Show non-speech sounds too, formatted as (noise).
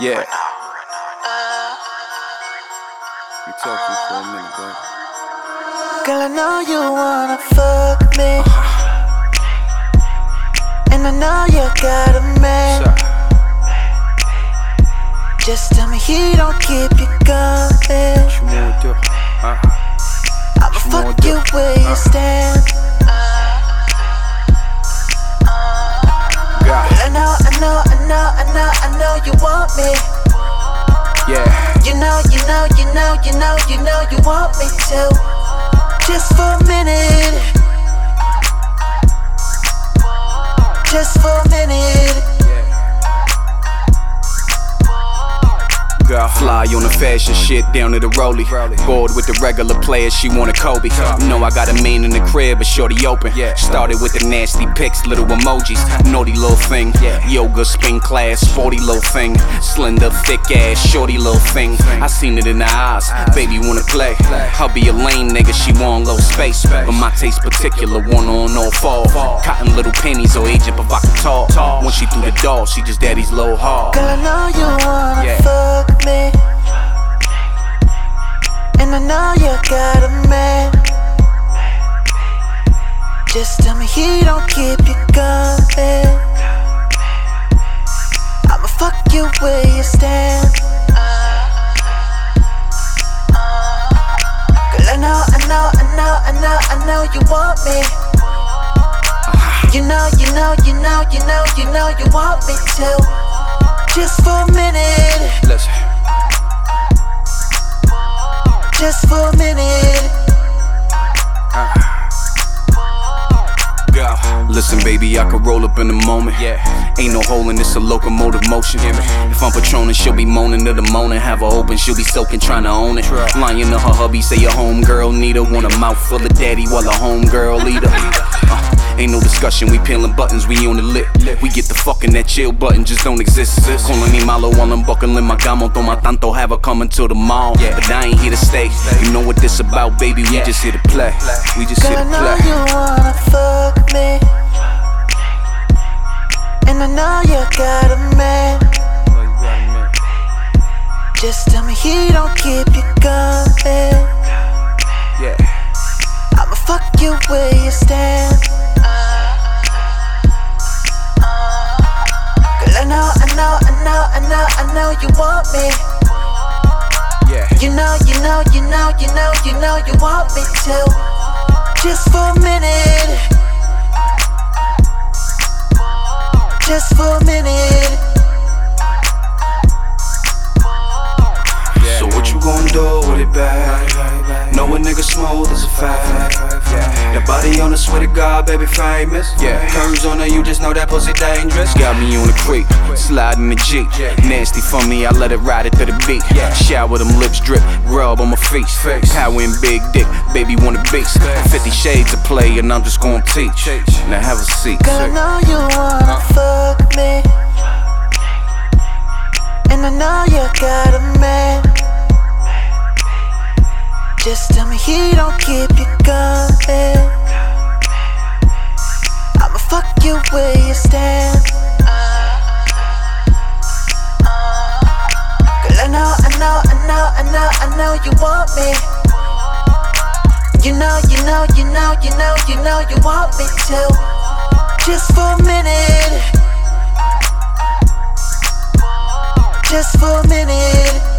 Yeah. We talking for a minute, baby. Girl, I know you wanna fuck me. And I know you got a man. Just tell me he don't keep you coming. What you wanna do? Huh? I'ma fuck you where you stand. You want me. Yeah. You know, you know, you know, you know, you know you want me to. Just for a minute. Just for a minute. Fly on the fashion shit down to the rollie. Bored with the regular players, she want a Kobe. Know I got a mean in the crib, but shorty open. Started with the nasty pics, little emojis. Naughty little thing. Yoga, spin class, sporty little thing. Slender, thick ass, shorty little thing. I seen it in her eyes. Baby wanna play. I'll be a lame nigga, she want low space. But my taste particular, one on all fall. Cotton little pennies or agent provocateur. When she through the door, she just daddy's low hard. Girl, I know you wanna Yeah. Just tell me he don't keep you coming. I'ma fuck you where you stand. Girl, I know, I know, I know, I know, I know you want me. You know, you know, you know, you know, you know you want me to. Just for a minute, Listen. just for a minute. Listen, baby, I could roll up in a moment. Yeah. Ain't no hole in this, a locomotive motion. If I'm patroning, she'll be moaning to the moaning. Have her open, she'll be soaking, trying to own it. Lying to her hubby, say your homegirl need her. Want a mouth full of daddy while a homegirl eat her. (laughs) Uh, ain't no discussion, we peeling buttons, we on the lip. We get the fucking that chill button, just don't exist. Calling me malo while I'm buckling my gamo. Toma tanto, have her coming to the mall. Yeah. But I ain't here to stay. You know what this about, baby? We just here to play. We just here I to know play. you wanna fuck me. And I know you got a man. Know you got a minute. Just tell me he don't keep you coming. Yeah. I'ma fuck you where you stand. Know, I know, you want me. Yeah. You know, you know, you know, you know, you know you want me to. Just for a minute. Just for a minute. Yeah. So what you gon' do with it back? Know a nigga smooth as a fact. That body on the swear to God, baby famous. Yeah. Curves on her, you just know that pussy dangerous. Got me on the creek, sliding the Jeep. Nasty for me, I let it ride it to the beat. Yeah. Shower them lips drip, rub on my face. Power and big dick, baby want a beast. 50 shades of play, and I'm just gonna teach. Now have a seat. Girl, I know you wanna uh. fuck me. And I know you got a man. Just tell me he don't keep you know, I know, you want me. You know, you know, you know, you know, you know you want me to. Just for a minute. Just for a minute.